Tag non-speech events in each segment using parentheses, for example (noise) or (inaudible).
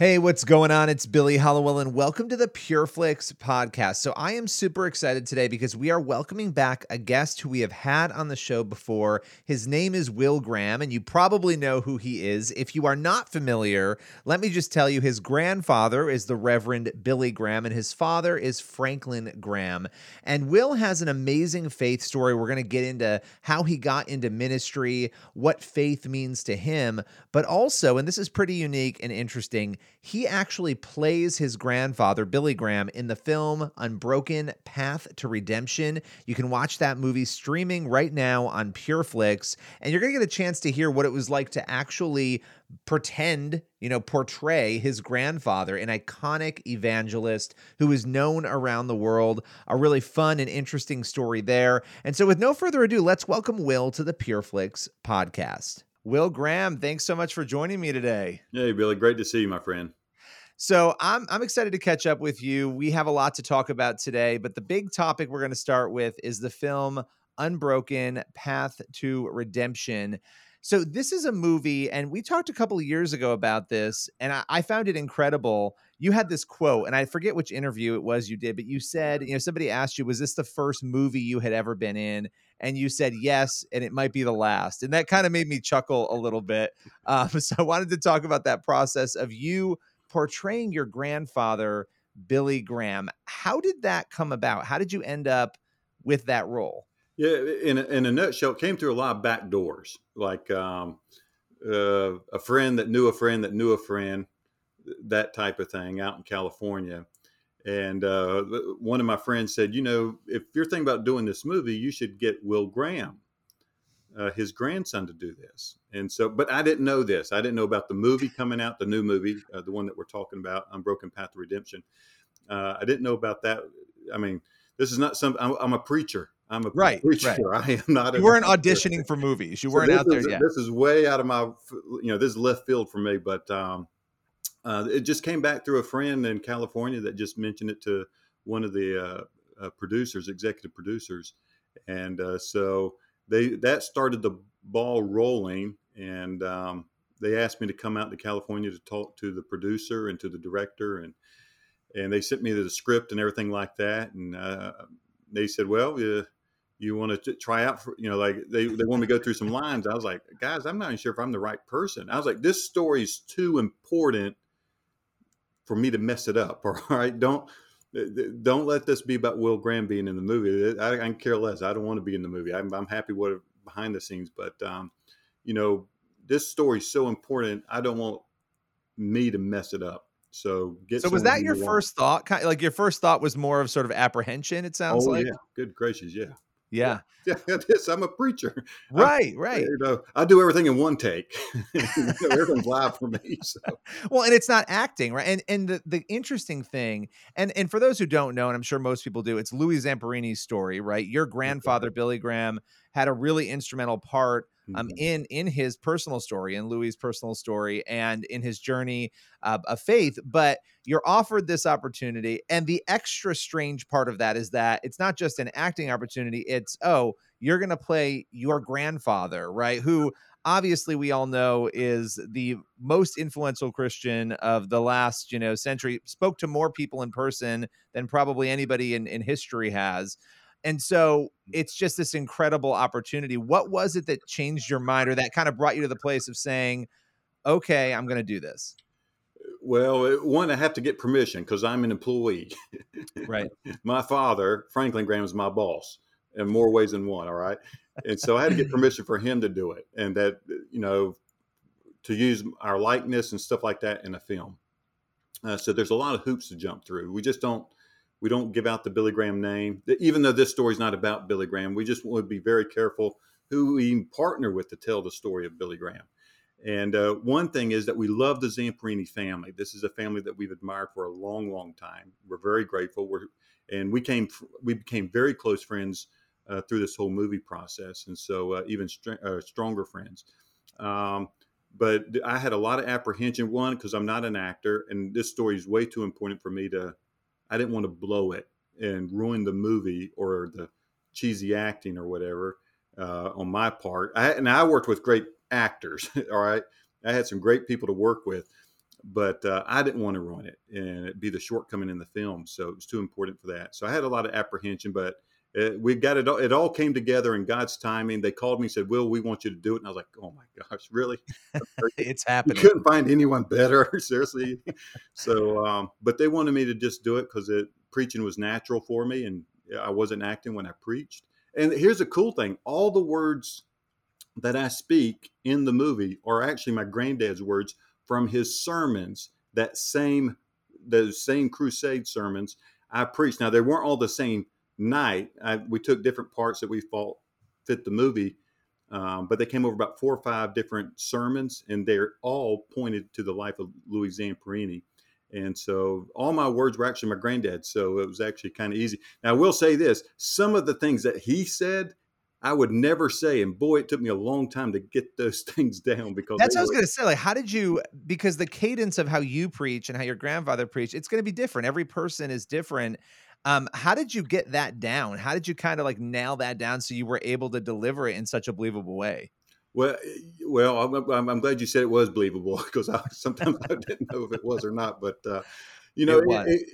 Hey, what's going on? It's Billy Hallowell, and welcome to the PureFlix podcast. So, I am super excited today because we are welcoming back a guest who we have had on the show before. His name is Will Graham, and you probably know who he is. If you are not familiar, let me just tell you his grandfather is the Reverend Billy Graham, and his father is Franklin Graham. And Will has an amazing faith story. We're going to get into how he got into ministry, what faith means to him, but also, and this is pretty unique and interesting he actually plays his grandfather, Billy Graham, in the film Unbroken Path to Redemption. You can watch that movie streaming right now on PureFlix, and you're going to get a chance to hear what it was like to actually pretend, you know, portray his grandfather, an iconic evangelist who is known around the world. A really fun and interesting story there. And so, with no further ado, let's welcome Will to the PureFlix podcast. Will Graham, thanks so much for joining me today. Hey, Billy, great to see you, my friend. So I'm I'm excited to catch up with you. We have a lot to talk about today, but the big topic we're going to start with is the film Unbroken: Path to Redemption. So this is a movie, and we talked a couple of years ago about this, and I, I, found it incredible. You had this quote, and I forget which interview it was you did, but you said, you know, somebody asked you, was this the first movie you had ever been in? And you said yes, and it might be the last. And that kind of made me chuckle a little bit. (laughs) Um, (laughs) so I wanted to talk about that process of you portraying your grandfather, Billy Graham. How did that come about? How did you end up with that role? Yeah, in a, in a nutshell, it came through a lot of back doors, like um, uh, a friend that knew a friend that knew a friend, that type of thing out in California. And uh, one of my friends said, you know, if you're thinking about doing this movie, you should get Will Graham, uh, his grandson, to do this. And so, but I didn't know this. I didn't know about the movie coming out, the new movie, uh, the one that we're talking about, Unbroken Path to Redemption. Uh, I didn't know about that. I mean, this is not some. I'm, I'm a preacher. I'm a right, preacher. Right. (laughs) I am not. You weren't auditioning for movies. You weren't out there yet. This is way out of my. You know, this is left field for me. But um, uh, it just came back through a friend in California that just mentioned it to one of the uh, uh, producers, executive producers, and uh, so they that started the ball rolling. And um, they asked me to come out to California to talk to the producer and to the director, and and they sent me the script and everything like that. And uh, they said, well. you want to try out for you know like they, they want me to go through some lines i was like guys i'm not even sure if i'm the right person i was like this story is too important for me to mess it up. (laughs) All right, don't eh, eh, don't let this be about Will Graham being in the movie. Eh, I, I can care less. I don't want to be in the movie. I'm, I'm happy what behind the scenes, but um, you know, this story is so important. I don't want me to mess it up. So get. So was that your first thought? Kind of, like your first thought was more of sort of apprehension. It sounds oh, like. Yeah. Good gracious, yeah. Yeah. (laughs) Yeah, this. I'm a preacher. (laughs) Right, I, right. You know, I do everything in one take. (laughs) Everything's live for me. So. Well, and it's not acting, right? And and the, the interesting thing, and and for those who don't know, and I'm sure most people do, it's Louis Zamperini's story, right? Your grandfather, Billy Graham, had a really instrumental part um, mm-hmm. in in his personal story, in Louis' personal story, and in his journey uh, of faith. But you're offered this opportunity, and the extra strange part of that is that it's not just an acting opportunity. It's oh, you're going to play your grandfather, right? Who obviously we all know is the most influential Christian of the last you know century. Spoke to more people in person than probably anybody in in history has. And so it's just this incredible opportunity. What was it that changed your mind or that kind of brought you to the place of saying, okay, I'm going to do this? Well, one, I have to get permission because I'm an employee. Right. (laughs) my father, Franklin Graham, is my boss in more ways than one. All right. And so I had to get (laughs) permission for him to do it and that, you know, to use our likeness and stuff like that in a film. Uh, so there's a lot of hoops to jump through. We just don't we don't give out the Billy Graham name, even though this story is not about Billy Graham. We just want to be very careful who we partner with to tell the story of Billy Graham. And uh, one thing is that we love the Zamperini family. This is a family that we've admired for a long, long time. We're very grateful. We're and we came we became very close friends uh, through this whole movie process, and so uh, even str- uh, stronger friends. Um, but I had a lot of apprehension. One, because I'm not an actor, and this story is way too important for me to. I didn't want to blow it and ruin the movie or the cheesy acting or whatever uh, on my part. I, and I worked with great actors. (laughs) all right, I had some great people to work with, but uh, I didn't want to ruin it and it be the shortcoming in the film. So it was too important for that. So I had a lot of apprehension, but it, we got it. All, it all came together in God's timing. They called me and said, "Will, we want you to do it." And I was like, "Oh my gosh, really? (laughs) it's happening." We couldn't find anyone better, (laughs) seriously. so, um, but they wanted me to just do it because it preaching was natural for me, and I wasn't acting when I preached. And here's a cool thing: all the words that I speak in the movie are actually my granddad's words from his sermons. That same, those same crusade sermons I preached. Now they weren't all the same night. I, we took different parts that we thought fit the movie, um, but they came over about four or five different sermons, and they're all pointed to the life of Louis Zamperini. And so all my words were actually my granddad. So it was actually kind of easy. Now, I will say this some of the things that he said, I would never say. And boy, it took me a long time to get (laughs) those things down because that's what I was going to say. Like, how did you, because the cadence of how you preach and how your grandfather preached, it's going to be different. Every person is different. Um, how did you get that down? How did you kind of like nail that down so you were able to deliver it in such a believable way? Well, well, I'm, I'm glad you said it was believable because I, sometimes I didn't know if it was or not. But uh, you know, it it,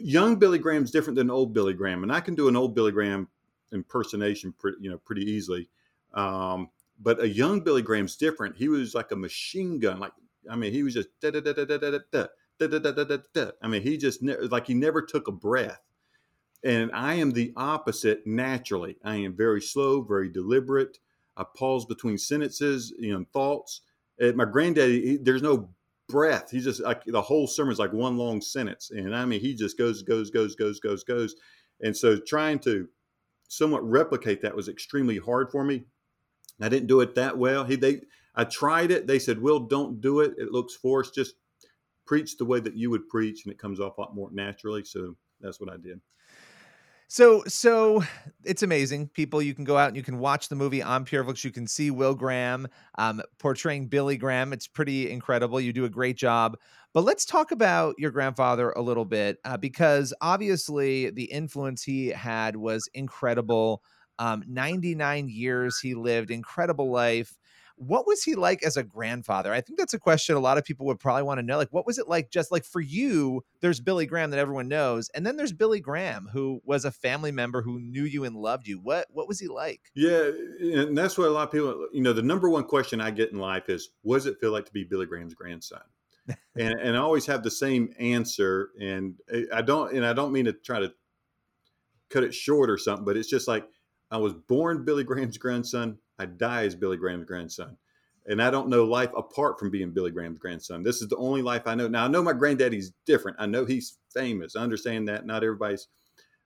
young Billy Graham's different than old Billy Graham, and I can do an old Billy Graham impersonation, pretty, you know, pretty easily. Um, but a young Billy Graham's different. He was like a machine gun. Like I mean, he was just da da da da da da da da da da da da. I mean, he just ne- like he never took a breath. And I am the opposite naturally. I am very slow, very deliberate. I pause between sentences, you know, thoughts. And my granddaddy, he, there's no breath. He just like the whole sermon is like one long sentence, and I mean, he just goes, goes, goes, goes, goes, goes. And so, trying to somewhat replicate that was extremely hard for me. I didn't do it that well. He, they, I tried it. They said, "Will, don't do it. It looks forced. Just preach the way that you would preach, and it comes off a lot more naturally." So that's what I did. So, so it's amazing. People, you can go out and you can watch the movie on Pureflix. You can see Will Graham um, portraying Billy Graham. It's pretty incredible. You do a great job. But let's talk about your grandfather a little bit uh, because obviously the influence he had was incredible. Um, 99 years he lived, incredible life what was he like as a grandfather? I think that's a question a lot of people would probably want to know. Like, what was it like just like for you? There's Billy Graham that everyone knows, and then there's Billy Graham who was a family member who knew you and loved you. What what was he like? Yeah, and that's what a lot of people, you know, the number one question I get in life is, what does it feel like to be Billy Graham's grandson? and and I always have the same answer, and eh, I don't and I don't mean to try to cut it short or something, but it's just like I was born Billy Graham's grandson. I die as Billy Graham's grandson. And I don't know life apart from being Billy Graham's grandson. This is the only life I know. Now, I know my granddaddy's different. I know he's famous. I understand that. Not everybody's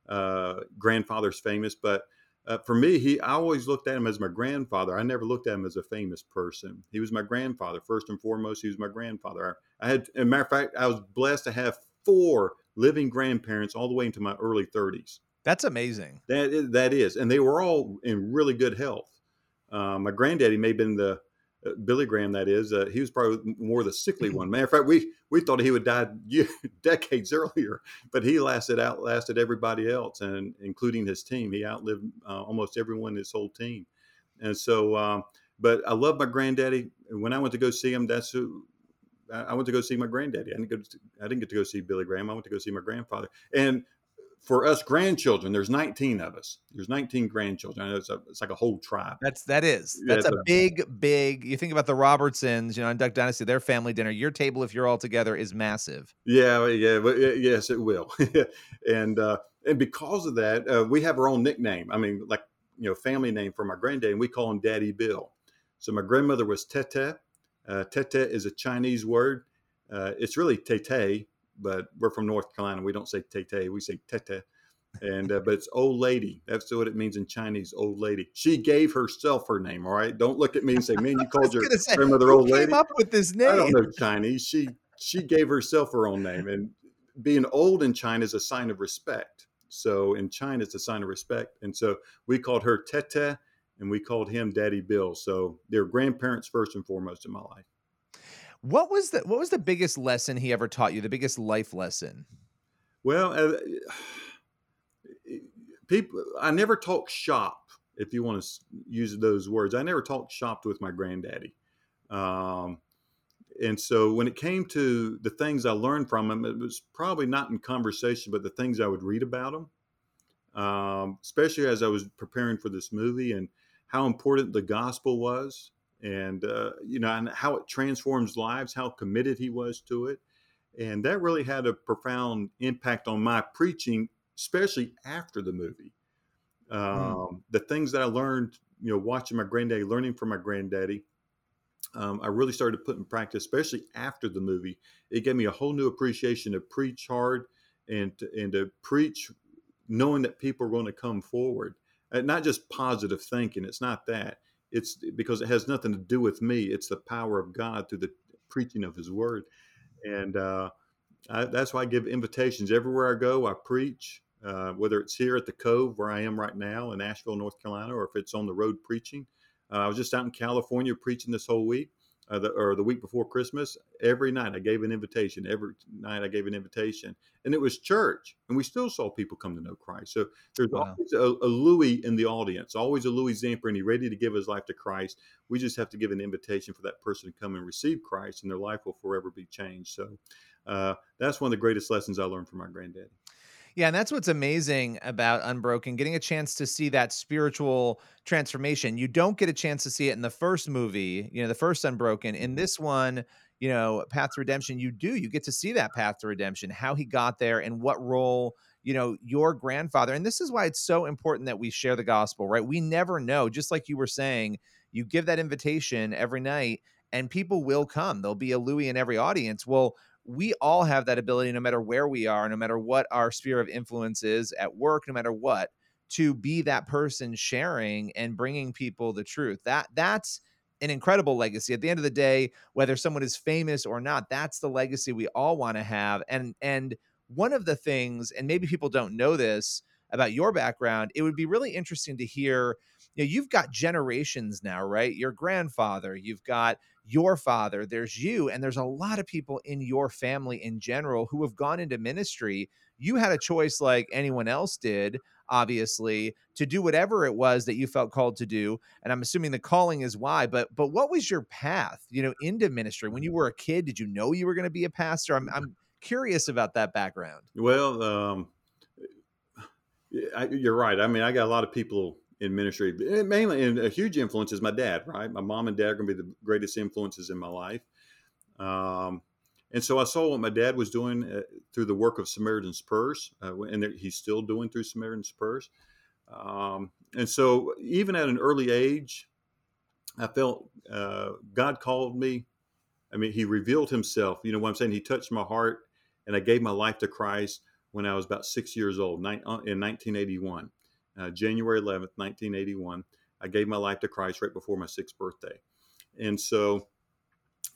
uh, grandfather's famous, but uh, for me, he I always looked at him as my grandfather. I never looked at him as a famous person. He was my grandfather first and foremost. He was my grandfather. I, I had, as a matter of fact, I was blessed to have four living grandparents all the way into my early 30s. That's amazing. That is, that is, and they were all in really good health. Uh, my granddaddy may have been the uh, Billy Graham. That is, uh, he was probably more the sickly one. Matter of fact, we we thought he would die (laughs) decades earlier, but he lasted outlasted everybody else, and including his team. He outlived uh, almost everyone in his whole team. And so, um, but I love my granddaddy. When I went to go see him, that's who I went to go see my granddaddy. I didn't go. To, I didn't get to go see Billy Graham. I went to go see my grandfather. And for us grandchildren, there's 19 of us. There's 19 grandchildren. I know it's, a, it's like a whole tribe. That's that is that's yeah, a, a, big, big. You think about the Robertsons, you know, in Duck Dynasty, their family dinner. Your table, if you're all together, is massive. Yeah, yeah, but yes, it will. (laughs) and uh, and because of that, uh, we have our own nickname. I mean, like you know, family name for my granddad, and we call him Daddy Bill. So my grandmother was Tete. Uh, tete is a Chinese word. Uh, it's really Tete, but we're from North Carolina. We don't say tete, we say tete. and uh, but it's old lady. That's what it means in Chinese, old lady. She gave herself her name. All right, don't look at me and say, "Man, you (laughs) called your say, grandmother old came lady." up with this name? I don't know Chinese. She she gave herself her own name, and being old in China is a sign of respect. So in China, it's a sign of respect, and so we called her Tete, and we called him Daddy Bill. So they're grandparents first and foremost in my life. What was the what was the biggest lesson he ever taught you? The biggest life lesson? Well, uh, people, I never talk shop. If you want to use those words, I never talked shopped with my granddaddy. Um, and so when it came to the things I learned from him, it was probably not in conversation, but the things I would read about him, um, especially as I was preparing for this movie and how important the gospel was, and uh, you know, and how it transforms lives, how committed he was to it, and that really had a profound impact on my preaching, especially after the movie. Um, mm. The things that I learned, you know, watching my granddaddy, learning from my granddaddy, um, I really started to put in practice, especially after the movie. It gave me a whole new appreciation to preach hard and to, and to preach knowing that people are going to come forward. And not just positive thinking. It's not that. It's because it has nothing to do with me. It's the power of God through the preaching of His Word, and uh, I, that's why I give invitations everywhere I go. I preach, uh, whether it's here at the Cove where I am right now in Asheville, North Carolina, or if it's on the road preaching. Uh, I was just out in California preaching this whole week, uh, the, or the week before Christmas. Every night I gave an invitation. Every night I gave an invitation, and it was church, and we still saw people come to know Christ. So there's wow. always a, a, Louis in the audience, always a Louis Zamperini ready to give his life to Christ. We just have to give an invitation for that person to come and receive Christ, and their life will forever be changed. So uh, that's one of the greatest lessons I learned from my granddaddy. Yeah, and that's what's amazing about Unbroken, getting a chance to see that spiritual transformation. You don't get a chance to see it in the first movie, you know, the first Unbroken. In mm-hmm. this one, you know, Path to Redemption, you do. You get to see that path to redemption, how he got there and what role, you know, your grandfather. And this is why it's so important that we share the gospel, right? We never know, just like you were saying, you give that invitation every night and people will come. There'll be a Louis in every audience. Well, we all have that ability, no matter where we are, no matter what our sphere of influence is at work, no matter what, to be that person sharing and bringing people the truth. That that's an incredible legacy. At the end of the day, whether someone is famous or not, that's the legacy we all want to have. And and one of the things, and maybe people don't know this about your background, it would be really interesting to hear. You know, you've got generations now, right? Your grandfather, you've got your father, there's you, and there's a lot of people in your family in general who have gone into ministry. You had a choice like anyone else did, obviously, to do whatever it was that you felt called to do. And I'm assuming the calling is why, but but what was your path, you know, into ministry? When you were a kid, did you know you were going to be a pastor? I'm I'm curious about that background. Well, um I, you're right. I mean, I got a lot of people in ministry. Eh, mainly, and a huge influence is my dad. Right, my mom and dad are going to be the greatest influences in my life. Um, and so I saw what my dad was doing uh, through the work of Samaritan's Purse, uh, and he's still doing through Samaritan's Purse. Um, and so, even at an early age, I felt uh, God called me. I mean, He revealed Himself. You know what I'm saying? He touched my heart, and I gave my life to Christ when I was about six years old uh, in 1981 uh, January 11th, 1981. I gave my life to Christ right before my sixth birthday. And so,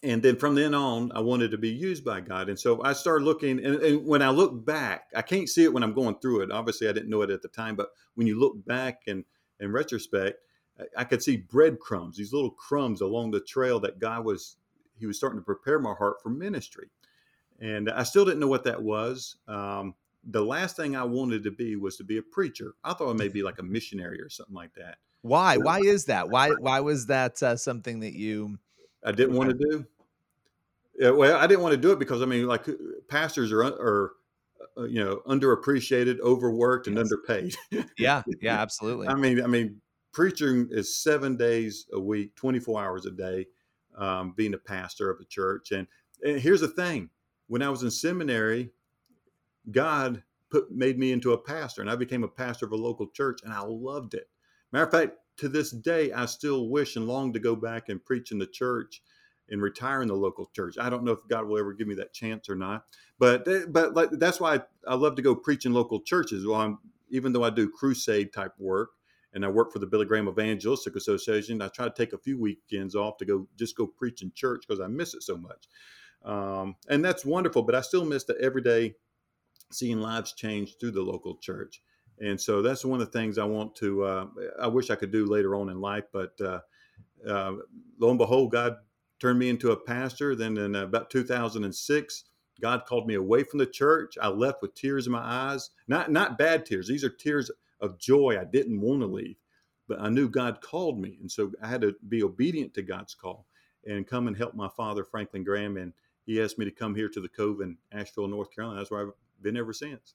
and then from then on, I wanted to be used by God. And so I started looking, and, and, when I look back, I can't see it when I'm going through it. Obviously, I didn't know it at the time, but when you look back and in retrospect, I, I could see breadcrumbs, these little crumbs along the trail that God was, He was starting to prepare my heart for ministry. And I still didn't know what that was. Um, the last thing I wanted to be was to be a preacher. I thought I may be like a missionary or something like that. Why? Why is that? Why? Why was that uh, something that you? I didn't want to do. Yeah, well, I didn't want to do it because I mean, like pastors are are uh, you know underappreciated, overworked, and yes. underpaid. (laughs) yeah, yeah, absolutely. I mean, I mean, preaching is seven days a week, twenty four hours a day. Um, being a pastor of a church, and, and here's the thing: when I was in seminary, God put made me into a pastor, and I became a pastor of a local church, and I loved it. Matter of fact, to this day, I still wish and long to go back and preach in the church and retire in the local church. I don't know if God will ever give me that chance or not, but but like, that's why I, I, love to go preach in local churches. Well, I'm even though I do crusade type work and I work for the Billy Graham Evangelistic Association, I try to take a few weekends off to go just go preach in church because I miss it so much. Um, and that's wonderful, but I still miss the everyday seeing lives change through the local church. And so that's one of the things I want to, uh, I wish I could do later on in life, but uh, uh, lo and behold, God turned me into a pastor. Then in about 2006, God called me away from the church. I left with tears in my eyes. Not not bad tears. These are tears of joy. I didn't want to leave, but I knew God called me, and so I had to be obedient to God's call and come and help my father, Franklin Graham. And he asked me to come here to the Cove in Asheville, North Carolina. That's where I've been ever since.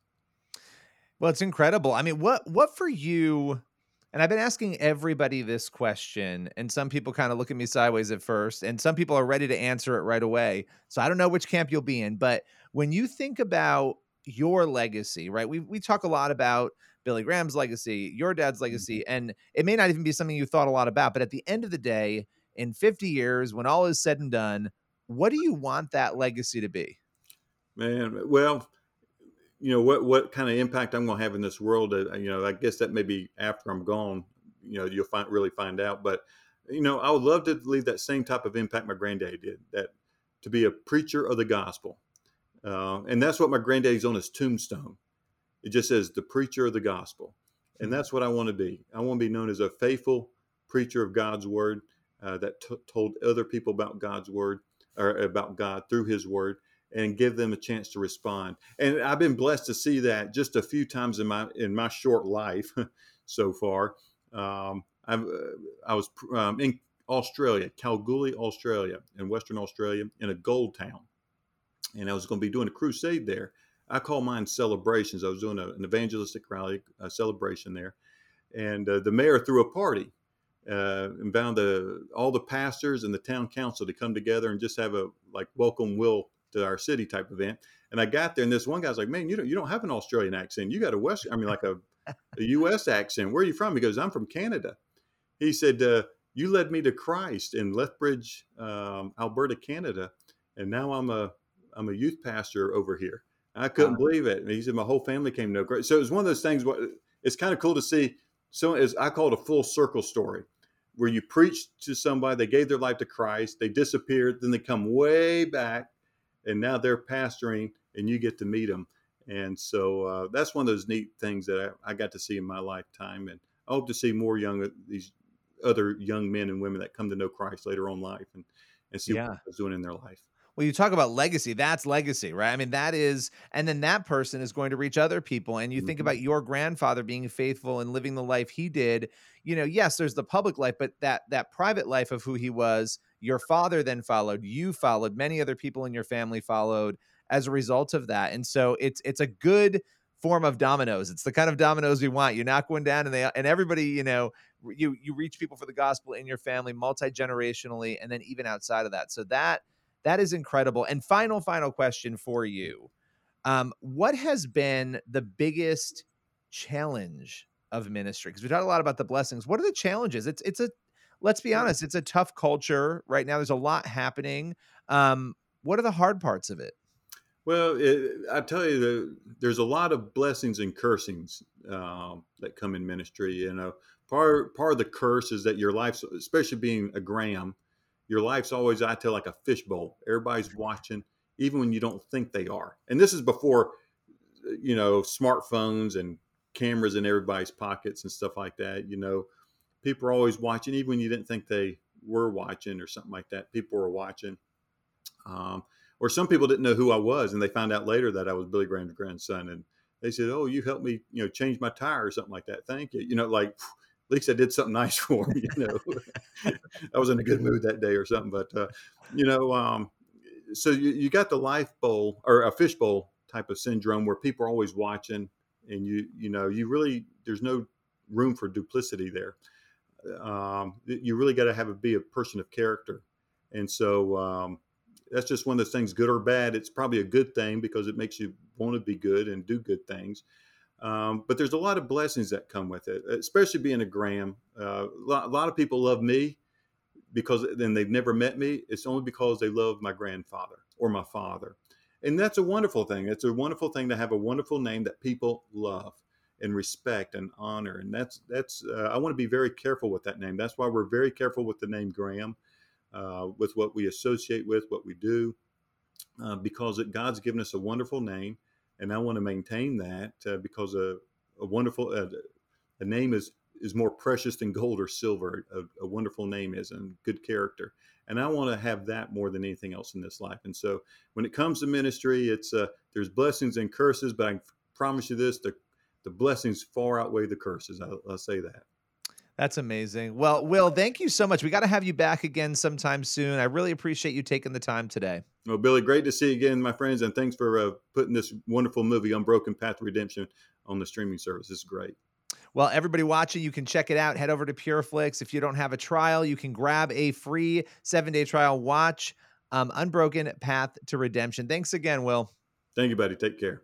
Well, it's incredible. I mean, what what for you? And I've been asking everybody this question, and some people kind of look at me sideways at first, and some people are ready to answer it right away. So I don't know which camp you'll be in, but when you think about your legacy, right? We we talk a lot about Billy Graham's legacy, your dad's mm-hmm. legacy, and it may not even be something you thought a lot about, but at the end of the day, in 50 years, when all is said and done, what do you want that legacy to be? Man, well, you know what what kind of impact I'm going to have in this world. Uh, you know, I guess that may be after I'm gone. You know, you'll find really find out. But you know, I would love to leave that same type of impact my granddaddy did. That to be a preacher of the gospel, uh, and that's what my granddaddy's on his tombstone. It just says the preacher of the gospel, and hmm. that's what I want to be. I want to be known as a faithful preacher of God's word uh, that t- told other people about God's word or about God through His word and give them a chance to respond. And I've been blessed to see that just a few times in my in my short life (laughs) so far. Um, i uh, I was um, in Australia, Kalgoorlie, Australia, in Western Australia, in a gold town, and I was going to be doing a crusade there. I call mine celebrations. I was doing a, an evangelistic rally, a celebration there, and uh, the mayor threw a party uh, and found the all the pastors and the town council to come together and just have a like welcome will to our city type event. And I got there, and this one guy's like, "Man, you don't you don't have an Australian accent. You got a West, I mean, like a, a U.S. accent. Where are you from?" He goes, "I'm from Canada." He said, uh, "You led me to Christ in Lethbridge, um, Alberta, Canada, and now I'm a I'm a youth pastor over here." I couldn't wow. believe it. And he said, "My whole family came to know Christ." So it was one of those things. It's kind of cool to see. So as I call it a full circle story where you preach to somebody, they gave their life to Christ, they disappeared, then they come way back and now they're pastoring and you get to meet them. And so uh, that's one of those neat things that I, I, got to see in my lifetime. And I hope to see more young, these other young men and women that come to know Christ later on life and, and see yeah. what doing in their life. Well, you talk about legacy. That's legacy, right? I mean, that is, and then that person is going to reach other people. And you mm-hmm. think about your grandfather being faithful and living the life he did. You know, yes, there's the public life, but that that private life of who he was your father then followed, you followed, many other people in your family followed as a result of that. And so it's it's a good form of dominoes. It's the kind of dominoes we want. You knock one down and they and everybody, you know, you you reach people for the gospel in your family multi-generationally and then even outside of that. So that that is incredible. And final final question for you. Um, what has been the biggest challenge of ministry? Because we talked a lot about the blessings. What are the challenges? It's it's a let's be honest, it's a tough culture right now. There's a lot happening. Um, what are the hard parts of it? Well, it, I tell you, the, there's a lot of blessings and cursings um, that come in ministry. You know, part part of the curse is that your life, especially being a Graham, your life's always I tell like a fishbowl. Everybody's watching, even when you don't think they are. And this is before, you know, smartphones and cameras in everybody's pockets and stuff like that. You know, people are always watching, even when you didn't think they were watching or something like that. People were watching. Um, or some people didn't know who I was, and they found out later that I was Billy Graham's grandson, and they said, "Oh, you helped me, you know, change my tire or something like that. Thank you." You know, like at least I did something (laughs) nice for me. You know, (laughs) I was in a good (laughs) mood that day or something. But uh, you know, um, so you, you got the life bowl or a fish bowl type of syndrome where people are always watching, and you you know you really there's no room for duplicity there um, you really got to have a be a person of character. And so um, that's just one of those things, good or bad. It's probably a good thing because it makes you want to be good and do good things. Um, but there's a lot of blessings that come with it, especially being a Graham. Uh, a, lot, a lot of people love me because then they've never met me. It's only because they love my grandfather or my father. And that's a wonderful thing. It's a wonderful thing to have a wonderful name that people love. And respect and honor. And that's that's uh, I want to be very careful with that name. That's why we're very careful with the name Graham, uh, with what we associate with, what we do, uh, because it, God's given us a wonderful name, and I want to maintain that uh, because a, a wonderful uh, a name is is more precious than gold or silver. A, a wonderful name is and good character. And I want to have that more than anything else in this life. And so, when it comes to ministry, it's uh, there's blessings and curses, but I promise you this: the the blessings far outweigh the curses. I'll, I'll say that. That's amazing. Well, Will, thank you so much. We got to have you back again sometime soon. I really appreciate you taking the time today. Well, Billy, great to see you again, my friends, and thanks for uh, putting this wonderful movie, Unbroken Path to Redemption, on the streaming service. It's great. Well, everybody watching, you can check it out. Head over to PureFlix. If you don't have a trial, you can grab a free seven day trial. Watch um, Unbroken Path to Redemption. Thanks again, Will. Thank you, buddy. Take care.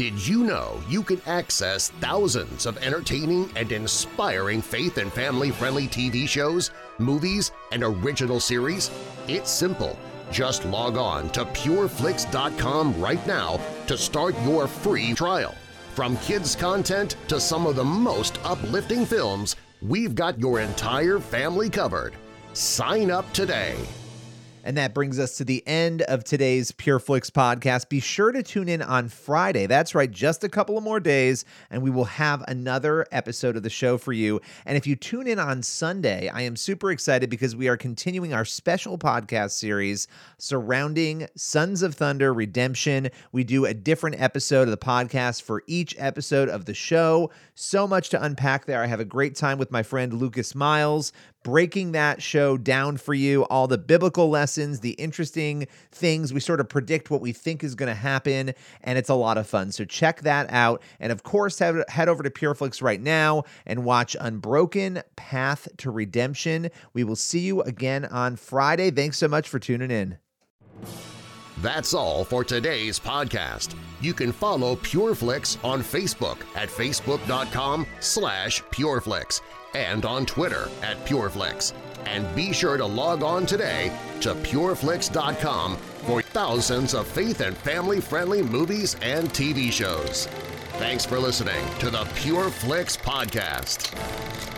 Did you know you can access thousands of entertaining and inspiring faith and family friendly TV shows, movies, and original series? It's simple. Just log on to pureflix.com right now to start your free trial. From kids' content to some of the most uplifting films, we've got your entire family covered. Sign up today. And that brings us to the end of today's PureFlix podcast. Be sure to tune in on Friday. That's right, just a couple of more days, and we will have another episode of the show for you. And if you tune in on Sunday, I am super excited because we are continuing our special podcast series surrounding Sons of Thunder Redemption. We do a different episode of the podcast for each episode of the show. So much to unpack there. I have a great time with my friend Lucas Miles breaking that show down for you, all the biblical lessons, the interesting things. We sort of predict what we think is going to happen, and it's a lot of fun. So check that out. And of course, head, head over to PureFlix right now and watch Unbroken Path to Redemption. We will see you again on Friday. Thanks so much for tuning in. That's all for today's podcast. You can follow PureFlix on Facebook at facebook.com slash PureFlix and on Twitter at PureFlix. And be sure to log on today to PureFlix.com for thousands of faith and family-friendly movies and TV shows. Thanks for listening to the PureFlix Podcast.